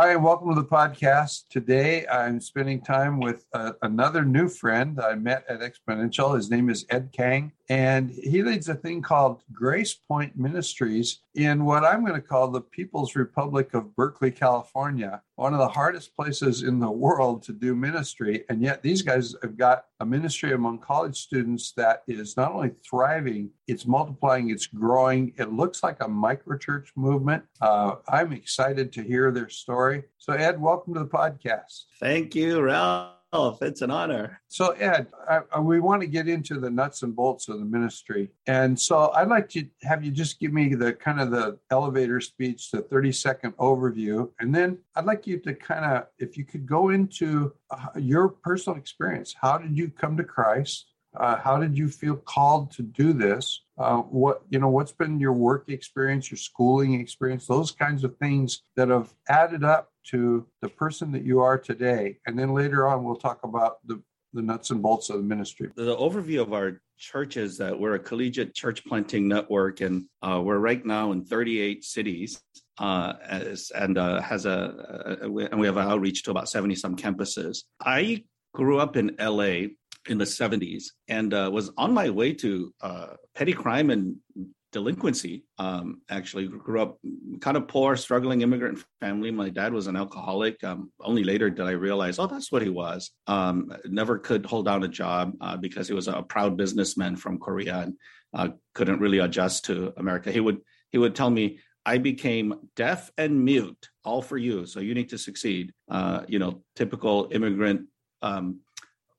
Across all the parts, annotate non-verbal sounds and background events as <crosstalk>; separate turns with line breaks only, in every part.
Hi, and welcome to the podcast. Today I'm spending time with uh, another new friend I met at Exponential. His name is Ed Kang, and he leads a thing called GracePoint Ministries in what I'm going to call the People's Republic of Berkeley, California, one of the hardest places in the world to do ministry. And yet these guys have got a ministry among college students that is not only thriving, it's multiplying, it's growing. It looks like a microchurch movement. Uh, I'm excited to hear their story. So, Ed, welcome to the podcast.
Thank you, Ralph. Oh, it's an honor.
So, Ed, I, I, we want to get into the nuts and bolts of the ministry. And so I'd like to have you just give me the kind of the elevator speech, the 30 second overview. And then I'd like you to kind of, if you could go into uh, your personal experience. How did you come to Christ? Uh, how did you feel called to do this? Uh, what you know, what's been your work experience, your schooling experience, those kinds of things that have added up to the person that you are today. And then later on, we'll talk about the the nuts and bolts of the ministry.
The overview of our church is that we're a collegiate church planting network, and uh, we're right now in 38 cities. Uh, as, and uh, has a, a, and we have an outreach to about 70 some campuses. I grew up in LA in the 70s and uh, was on my way to uh, petty crime and delinquency. Um, actually, grew up kind of poor, struggling immigrant family. My dad was an alcoholic. Um, only later did I realize, oh, that's what he was. Um, never could hold down a job uh, because he was a proud businessman from Korea and uh, couldn't really adjust to America. He would he would tell me, I became deaf and mute, all for you. So you need to succeed. Uh, you know, typical immigrant um,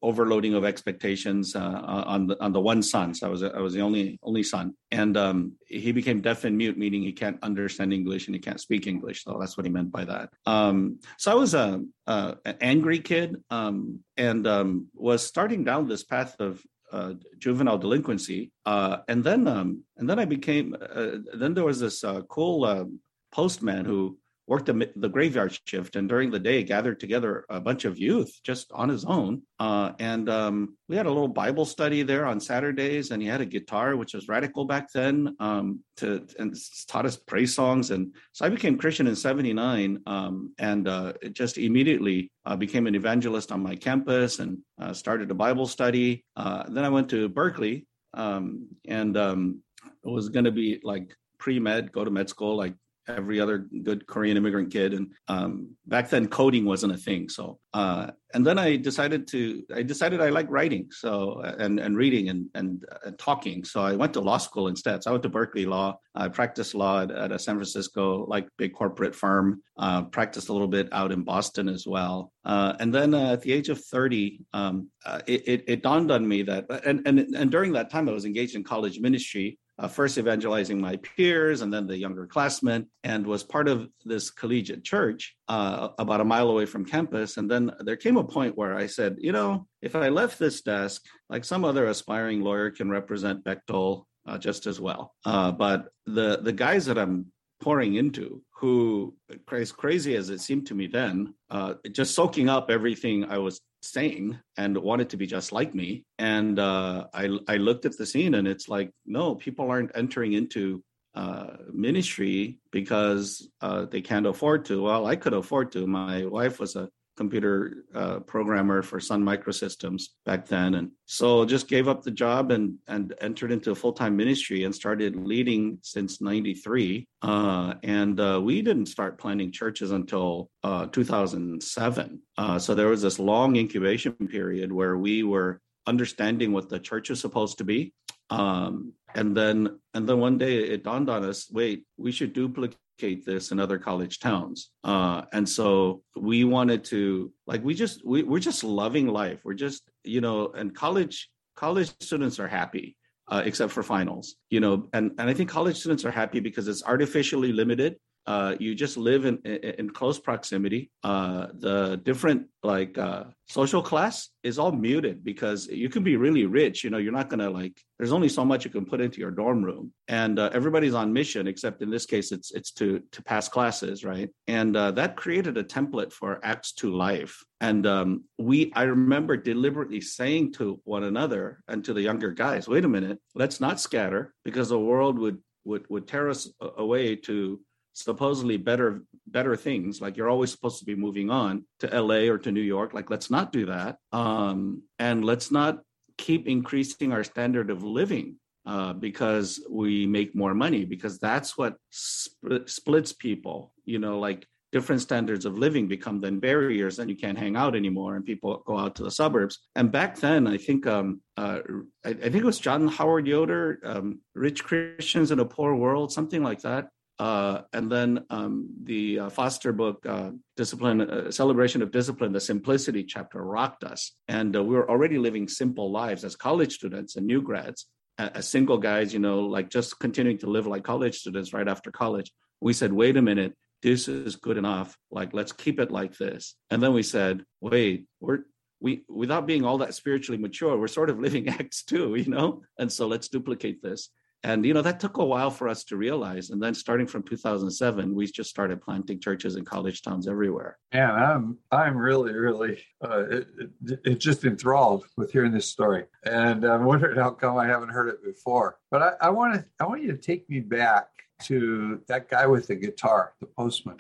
overloading of expectations uh, on the on the one son. So I was I was the only only son, and um, he became deaf and mute, meaning he can't understand English and he can't speak English. So that's what he meant by that. Um, so I was a, a an angry kid um, and um, was starting down this path of uh, juvenile delinquency, uh, and then um, and then I became uh, then there was this uh, cool um, postman who worked the, the graveyard shift and during the day gathered together a bunch of youth just on his own. Uh, and um, we had a little Bible study there on Saturdays, and he had a guitar, which was radical back then, um, to and taught us praise songs. And so I became Christian in '79, um, and uh, just immediately uh, became an evangelist on my campus and uh, started a Bible study. Uh, then I went to Berkeley, um, and um, it was going to be like pre med, go to med school, like every other good Korean immigrant kid. And um, back then, coding wasn't a thing. So, uh, and then I decided to, I decided I like writing, so and and reading and and, and talking. So I went to law school instead. So I went to Berkeley Law. I practiced law at, at a San Francisco like big corporate firm. Uh, practiced a little bit out in Boston as well. Uh, and then uh, at the age of 30, um, uh, it, it, it dawned on me that, and, and and during that time I was engaged in college ministry uh, first evangelizing my peers and then the younger classmen, and was part of this collegiate church uh, about a mile away from campus. And then there came a point where I said, you know, if I left this desk, like some other aspiring lawyer can represent Bechtel uh, just as well. Uh, but the the guys that I'm pouring into who as crazy as it seemed to me then uh, just soaking up everything i was saying and wanted to be just like me. And uh, I I looked at the scene and it's like, no, people aren't entering into uh, ministry because uh, they can't afford to. Well, I could afford to. My wife was a computer uh, programmer for Sun Microsystems back then, and so just gave up the job and and entered into a full time ministry and started leading since '93. Uh, and uh, we didn't start planting churches until uh, 2007. Uh, so there was this long incubation period where we were understanding what the church is supposed to be um, and then and then one day it dawned on us wait we should duplicate this in other college towns uh, and so we wanted to like we just we, we're just loving life we're just you know and college college students are happy uh, except for finals. You know, and and I think college students are happy because it's artificially limited uh, you just live in, in, close proximity. Uh, the different like uh, social class is all muted because you can be really rich. You know, you're not gonna like. There's only so much you can put into your dorm room, and uh, everybody's on mission. Except in this case, it's it's to to pass classes, right? And uh, that created a template for Acts two life. And um, we, I remember deliberately saying to one another and to the younger guys, "Wait a minute, let's not scatter because the world would would would tear us away to supposedly better better things like you're always supposed to be moving on to la or to new york like let's not do that. Um, and let's not keep increasing our standard of living uh, because we make more money because that's what sp- splits people. You know like different standards of living become then barriers and you can't hang out anymore and people go out to the suburbs. And back then i think um, uh, I, I, think it was john howard yoder um, rich christians in a poor world something like that uh, and then um, the uh, Foster book, uh, Discipline, uh, Celebration of Discipline, the Simplicity chapter rocked us. And uh, we were already living simple lives as college students and new grads, as single guys, you know, like just continuing to live like college students right after college. We said, wait a minute, this is good enough. Like, let's keep it like this. And then we said, wait, we're, we, without being all that spiritually mature, we're sort of living <laughs> Acts two you know? And so let's duplicate this and you know that took a while for us to realize. And then starting from 2007 we just started planting churches in college towns everywhere.
And i'm i'm really really uh, it, it, it, just enthralled with hearing this story. And i'm wondering how come i haven't heard it before. But i want to i want you to take me back to that guy with the guitar the postman.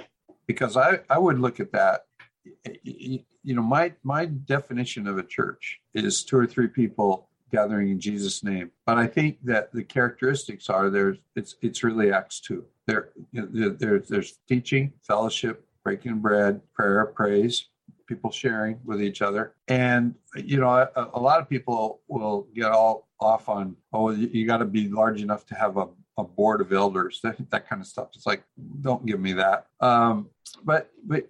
Because i i would look at that. You know my my definition of a church is two or three people gathering in Jesus' name. But I think that the characteristics are there's it's it's really Acts two. There, you know, there there's teaching, fellowship, breaking bread, prayer, praise, people sharing with each other, and you know a, a lot of people will get all off on oh you, you got to be large enough to have a a board of elders that, that kind of stuff it's like don't give me that um, but but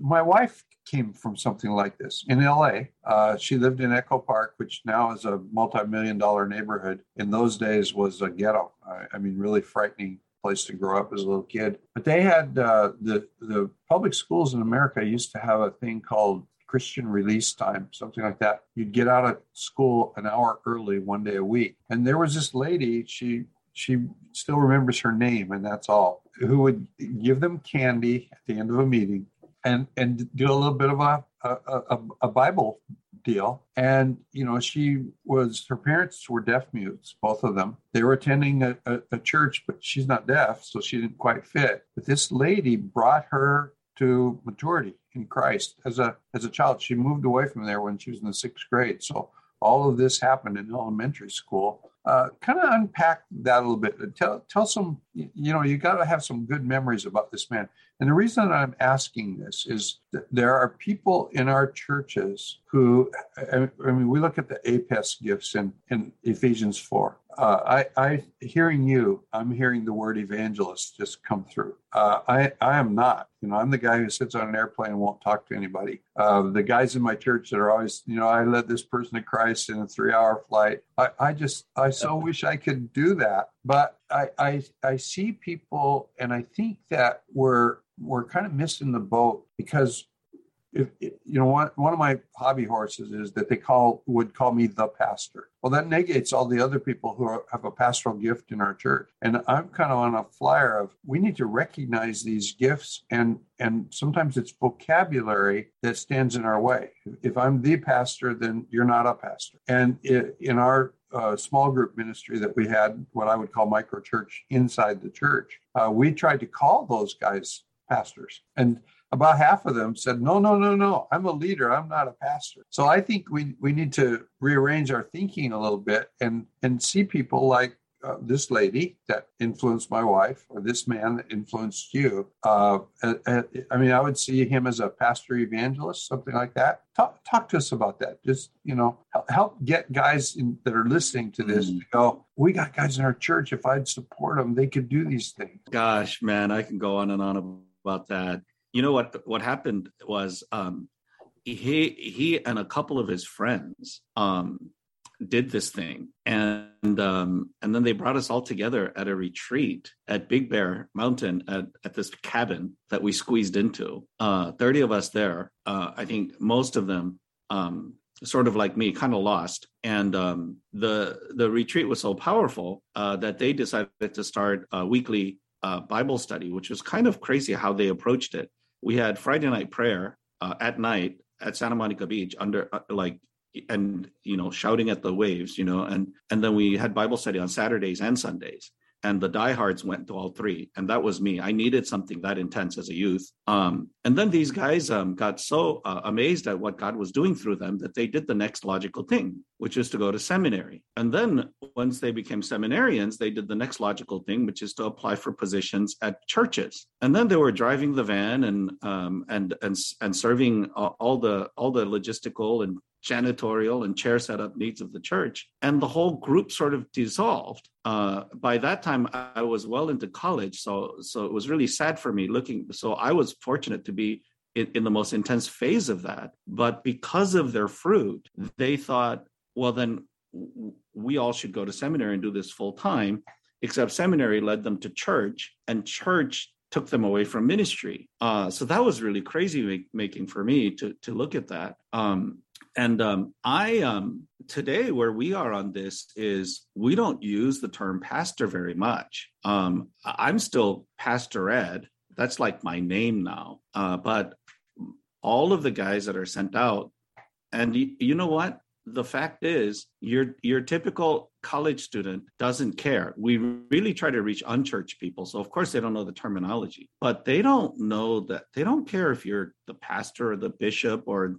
my wife came from something like this in LA. Uh, she lived in Echo Park, which now is a multi-million dollar neighborhood. In those days, was a ghetto. I, I mean, really frightening place to grow up as a little kid. But they had uh, the the public schools in America used to have a thing called Christian release time, something like that. You'd get out of school an hour early one day a week. And there was this lady, she she still remembers her name and that's all, who would give them candy at the end of a meeting and and do a little bit of a a, a, Bible deal. And you know, she was her parents were deaf mutes, both of them. They were attending a, a, a church, but she's not deaf, so she didn't quite fit. But this lady brought her to maturity in Christ as a as a child. She moved away from there when she was in the sixth grade. So all of this happened in elementary school. Uh, kind of unpack that a little bit. Tell tell some, you know, you got to have some good memories about this man. And the reason I'm asking this is that there are people in our churches who, I mean, we look at the APEST gifts in, in Ephesians 4. Uh, I, I, hearing you, I'm hearing the word evangelist just come through. Uh, I, I am not. You know, I'm the guy who sits on an airplane and won't talk to anybody. Uh, the guys in my church that are always, you know, I led this person to Christ in a three-hour flight. I, I just, I so wish I could do that. But I, I, I see people, and I think that we're we're kind of missing the boat because if, you know one, one of my hobby horses is that they call would call me the pastor. Well that negates all the other people who are, have a pastoral gift in our church. And i'm kind of on a flyer of we need to recognize these gifts and and sometimes it's vocabulary that stands in our way. If i'm the pastor then you're not a pastor. And it, in our uh, small group ministry that we had what i would call micro church inside the church uh, we tried to call those guys pastors. And about half of them said, no, no, no, no, I'm a leader. I'm not a pastor. So I think we, we need to rearrange our thinking a little bit and, and see people like uh, this lady that influenced my wife or this man that influenced you. Uh, uh I mean, I would see him as a pastor evangelist, something like that. Talk, talk to us about that. Just, you know, help, help get guys in, that are listening to this mm. to go, we got guys in our church. If I'd support them, they could do these things.
Gosh, man, I can go on and on about that. You know what? What happened was um, he he and a couple of his friends um, did this thing. And um, and then they brought us all together at a retreat at big bear mountain at, at this cabin that we squeezed into. Uh, 30 of us there uh, i think most of them um, sort of like me kind of lost. And um, the the retreat was so powerful uh, that they decided to start a weekly uh, bible study which was kind of crazy how they approached it we had friday night prayer uh, at night at santa monica beach under uh, like and you know shouting at the waves you know and and then we had bible study on saturdays and sundays and the diehards went to all three and that was me. I needed something that intense as a youth. Um, and then these guys um, got so uh, amazed at what god was doing through them that they did the next logical thing which is to go to seminary. And then once they became seminarians they did the next logical thing which is to apply for positions at churches. And then they were driving the van and um, and and and serving all the all the logistical and janitorial and chair setup needs of the church. And the whole group sort of dissolved. Uh, by that time, I was well into college, so so it was really sad for me looking. So I was fortunate to be in, in the most intense phase of that. But because of their fruit, they thought, well, then we all should go to seminary and do this full time. Except seminary led them to church, and church took them away from ministry. Uh, so that was really crazy make, making for me to to look at that. Um, and um, I um, today where we are on this is we don't use the term pastor very much. Um, I'm still Pastor Ed. That's like my name now. Uh, but all of the guys that are sent out, and you, you know what? the fact is your your typical college student doesn't care. We really try to reach unchurched people so of course they don't know the terminology but they don't know that they don't care if you're the pastor or the bishop or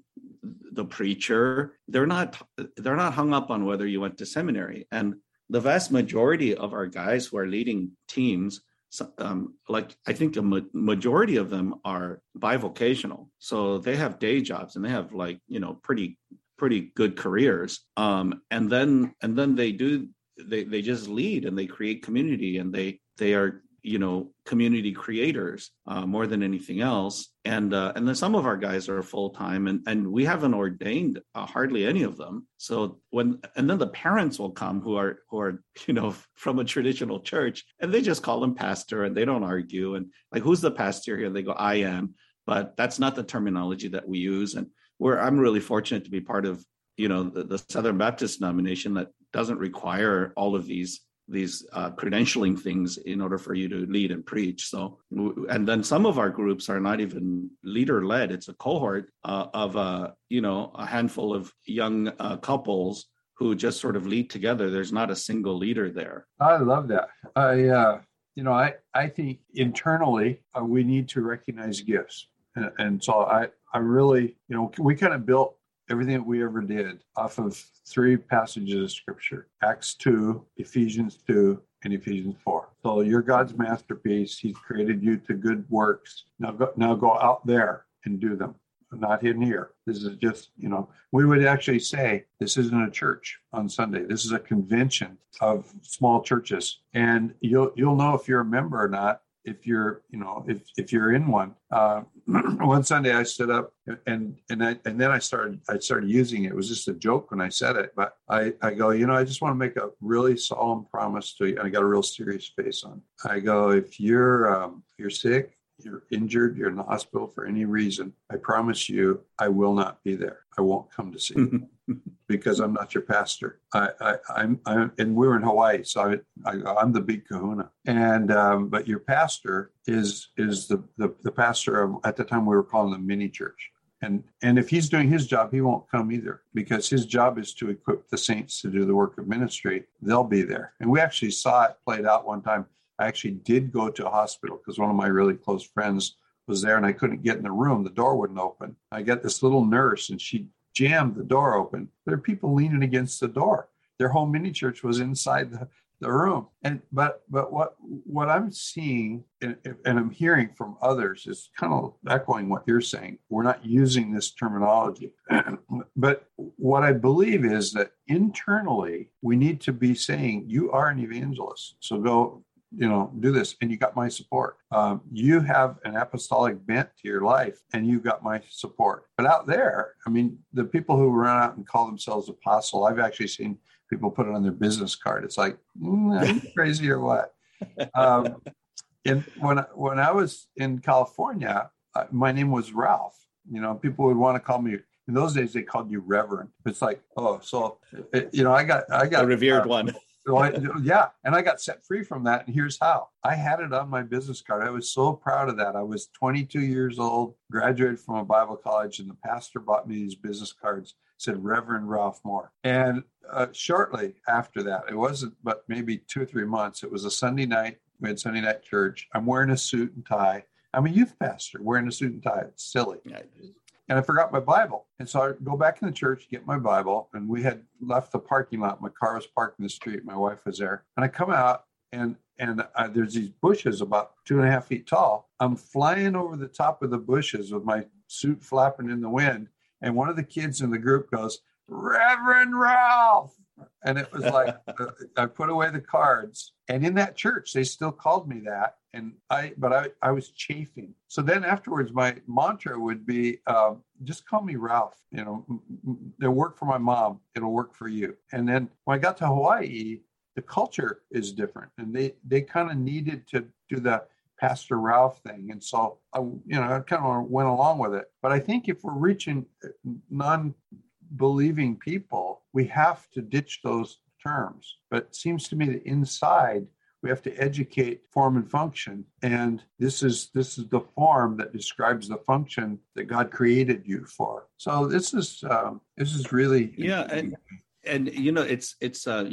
the preacher. They're not they're not hung up on whether you went to seminary and the vast majority of our guys who are leading teams um, like I think a ma- majority of them are bivocational, so they have day jobs and they have like you know pretty pretty good careers. Um, and then and then they do they they just lead and they create community and they they are you know community creators uh, more than anything else. And uh, and then some of our guys are full time and and we haven't ordained uh, hardly any of them. So when and then the parents will come who are who are you know <laughs> from a traditional church and they just call them pastor and they don't argue and like who's the pastor here? They go i am. But that's not the terminology that we use and where I'm really fortunate to be part of, you know, the, the Southern Baptist denomination that doesn't require all of these these uh, credentialing things in order for you to lead and preach. So, and then some of our groups are not even leader led. It's a cohort uh, of, uh, you know, a handful of young uh, couples who just sort of lead together. There's not a single leader there.
I love that. I, uh, you know, I, I think internally uh, we need to recognize gifts. And so I, I really, you know, we kind of built everything that we ever did off of three passages of scripture Acts 2, Ephesians 2, and Ephesians 4. So you're God's masterpiece. He's created you to good works. Now go, now go out there and do them, not in here. This is just, you know, we would actually say this isn't a church on Sunday. This is a convention of small churches. And you'll you'll know if you're a member or not if you're you know if if you're in one. Uh, <clears throat> one sunday i stood up and and i and then i started i started using it. It was just a joke when i said it but i i go you know i just want to make a really solemn promise to you and i got a real serious face on i go if you're um, you're sick you're injured you're in the hospital for any reason i promise you i will not be there i won't come to see you <laughs> because I'm not your pastor. I, I, I'm, I'm, and we were in Hawaii, so I, I, am the big Kahuna. And um, but your pastor is is the, the the pastor of at the time we were calling the mini church. And and if he's doing his job, he won't come either because his job is to equip the saints to do the work of ministry. They'll be there. And we actually saw it played out one time. I actually did go to a hospital because one of my really close friends was there and I couldn't get in the room. The door wouldn't open. I got this little nurse and she jammed the door open. There are people leaning against the door. Their whole mini church was inside the, the room. And but but what what I'm seeing and, and I'm hearing from others is kind of echoing what you're saying. We're not using this terminology. <clears throat> but what I believe is that internally we need to be saying you are an evangelist. So go you know, do this. And you got my support. Um, you have an apostolic bent to your life and you got my support. But out there, I mean, the people who run out and call themselves apostle, I've actually seen people put it on their business card. It's like, mm, <laughs> crazy or what? Um, and when, when I was in California, uh, my name was Ralph. You know, people would want to call me in those days they called you reverend it's like oh so it, you know i got i got
a revered uh, one
so I, yeah, and I got set free from that. And here's how: I had it on my business card. I was so proud of that. I was 22 years old, graduated from a Bible college, and the pastor bought me these business cards. Said Reverend Ralph Moore. And uh, shortly after that, it wasn't, but maybe two or three months. It was a Sunday night. We had Sunday night church. I'm wearing a suit and tie. I'm a youth pastor wearing a suit and tie. It's silly and I forgot my Bible. And so I go back in the church, get my Bible, and we had left the parking lot. My car was parked in the street. My wife was there, and I come out and and I, there's these bushes about two and a half feet tall. I'm flying over the top of the bushes with my suit flapping in the wind, and one of the kids in the group goes, "Reverend Ralph." And it was like <laughs> uh, I put away the cards, and in that church, they still called me that and I, but I, I was chafing. So then afterwards, my mantra would be, um, just call me Ralph. You know, it'll work for my mom. It'll work for you. And then when I got to Hawaii, the culture is different, and they they kind of needed to do the Pastor Ralph thing, and so I, you know, I kind of went along with it. But I think if we're reaching uh, non-believing people, we have to ditch those terms. But it seems to me that inside we have to educate form and function and this is this is the form that describes the function that god created you for so this is um, this is really
yeah and and you know it's it's uh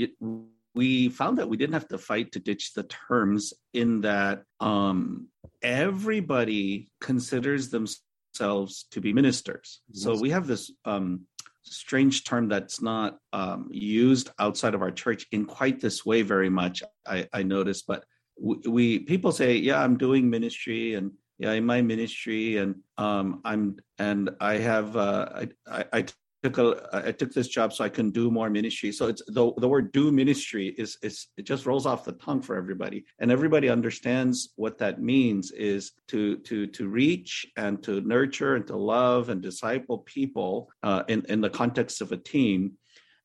we found that we didn't have to fight to ditch the terms in that um everybody considers themselves to be ministers yes. so we have this um strange term that's not um, used outside of our church in quite this way very much. I, I noticed, but we, we, people say, "Yeah, I'm doing ministry," and yeah, in my ministry, and um, I'm and I have uh, I, I, I took a I took this job so I can do more ministry. So it's the the word do ministry is is it just rolls off the tongue for everybody, and everybody understands what that means is to to to reach and to nurture and to love and disciple people uh, in in the context of a team.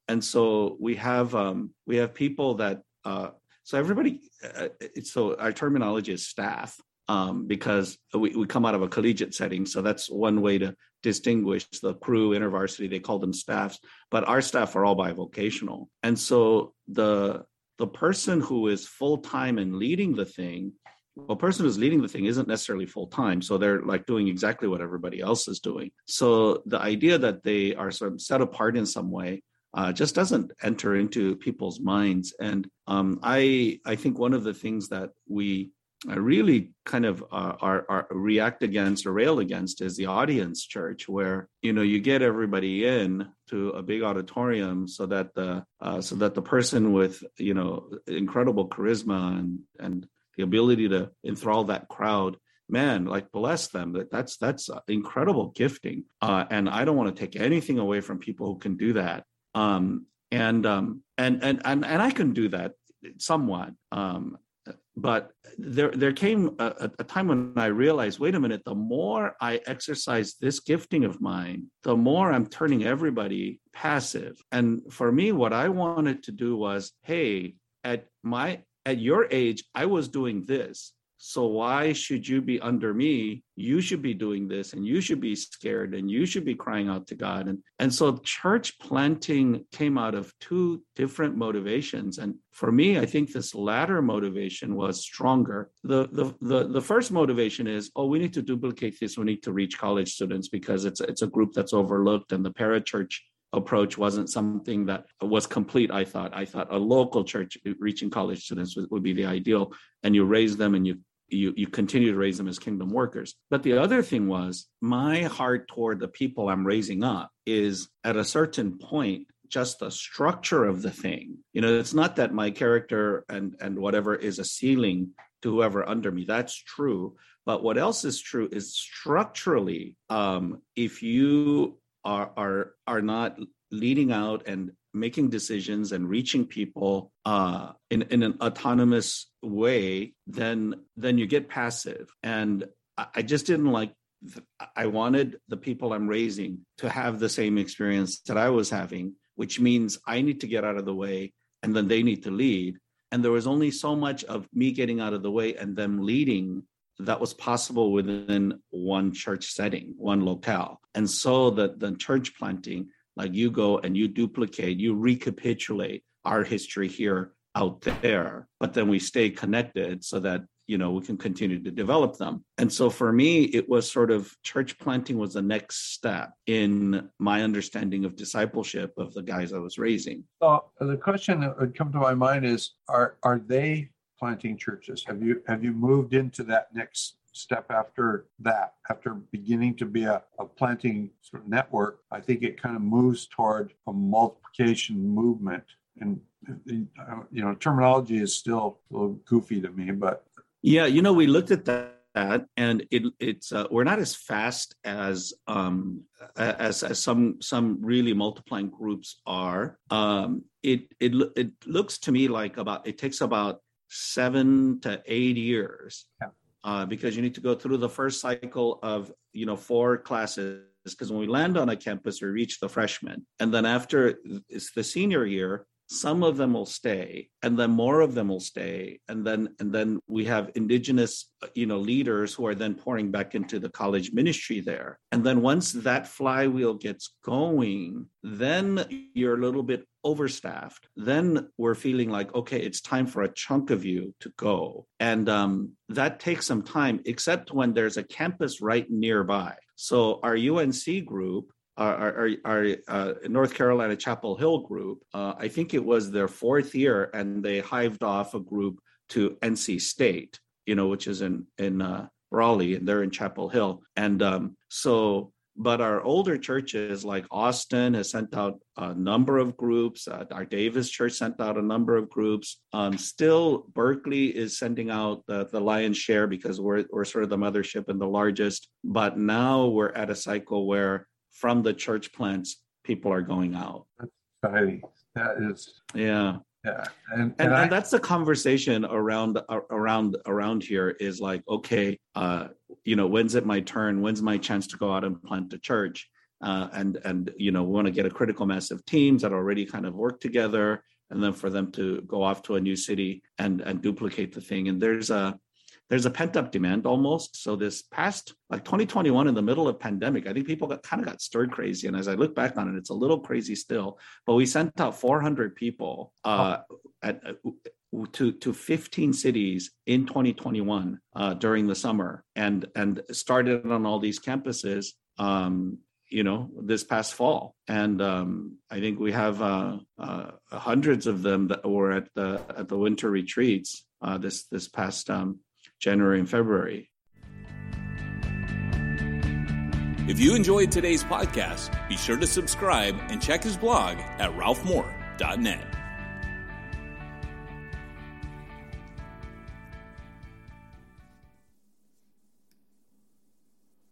And so we have um, we have people that uh, so everybody uh, so our terminology is staff um, because we, we come out of a collegiate setting. So that's one way to distinguish the Cru, intervarsity, they call them staffs, but our staff are all bivocational. And so the the person who is full time and leading the thing, well, person who's leading the thing isn't necessarily full time. So they're like doing exactly what everybody else is doing. So the idea that they are sort of set apart in some way uh, just doesn't enter into people's minds. And um, I I think one of the things that we really kind of uh, are, are, react against or rail against is the audience church where you know you get everybody in to a big auditorium so that the uh, so that the person with you know incredible charisma and and the ability to enthrall that crowd man like bless them. That that's that's incredible gifting. Uh, and i don't want to take anything away from people who can do that. Um, and um, and and and and i can do that somewhat. Um, but there there came a, a, time when I realized, wait a minute, the more I exercise this gifting of mine, the more I'm turning everybody passive. And for me, what I wanted to do was, hey, at my at your age, I was doing this. So why should you be under me? You should be doing this and you should be scared and you should be crying out to God. And, and so church planting came out of two different motivations. And for me, I think this latter motivation was stronger. The, the, the, the first motivation is, oh, we need to duplicate this. We need to reach college students because it's, it's a group that's overlooked and the parachurch approach wasn't something that was complete i thought. I thought a local church reaching college students would, would, be the ideal and you raise them and you you you continue to raise them as kingdom workers. But the other thing was my heart toward the people i'm raising up is at a certain point just the structure of the thing. You know it's not that my character and and whatever is a ceiling to whoever under me. That's true. But what else is true is structurally um if you are are are not leading out and making decisions and reaching people uh, in in an autonomous way, then then you get passive. And I just didn't like. I wanted the people I'm raising to have the same experience that I was having, which means I need to get out of the way, and then they need to lead. And there was only so much of me getting out of the way and them leading that was possible within one church setting, one locale. And so the, the church planting, like you go and you duplicate, you recapitulate our history here out there, but then we stay connected so that you know we can continue to develop them. And so for me it was sort of church planting was the next step in my understanding of discipleship of the guys i was raising.
So the question that would come to my mind is are are they planting churches? Have you have you moved into that next step after that? After beginning to be a, a planting sort of network, I think it kind of moves toward a multiplication movement. And you know, terminology is still a little goofy to me, but
yeah, you know, we looked at that and it, it's uh, we're not as fast as um, as as some some really multiplying groups are. Um, it it it looks to me like about it takes about seven to eight years yeah. uh, because you need to go through the first cycle of you know four classes because when we land on a campus we reach the freshman and then after it's the senior year some of them will stay and then more of them will stay and then and then we have indigenous you know leaders who are then pouring back into the college ministry there. And then once that flywheel gets going then you're a little bit overstaffed. Then we're feeling like okay it's time for a chunk of you to go. And um, that takes some time except when there's a campus right nearby. So our unc group our, our, our uh, North Carolina Chapel Hill group, uh, I think it was their fourth year, and they hived off a group to NC State, you know, which is in in uh, Raleigh, and they're in Chapel Hill. And um, so, but our older churches like Austin has sent out a number of groups. Uh, our Davis Church sent out a number of groups. Um, still, Berkeley is sending out the, the lion's share because we're we're sort of the mothership and the largest. But now we're at a cycle where from the church plants, people are going out.
That's exciting. That is.
Yeah.
Yeah.
And, and, and, I, and that's the conversation around around around here is like, okay, uh, you know, when's it my turn? When's my chance to go out and plant a church? Uh, and and you know, we want to get a critical mass of teams that already kind of work together, and then for them to go off to a new city and and duplicate the thing. And there's a there's a pent up demand almost. So this past like 2021 in the middle of pandemic, I think people got kind of got stirred crazy. And as I look back on it, it's a little crazy still. But we sent out 400 people uh, oh. at, uh, to to 15 cities in 2021 uh, during the summer, and and started on all these campuses. Um, you know this past fall and um, i think we have uh, uh, hundreds of them that were at the at the winter retreats uh, this this past um, January and February.
If you enjoyed today's podcast, be sure to subscribe and check his blog at ralphmoore.net.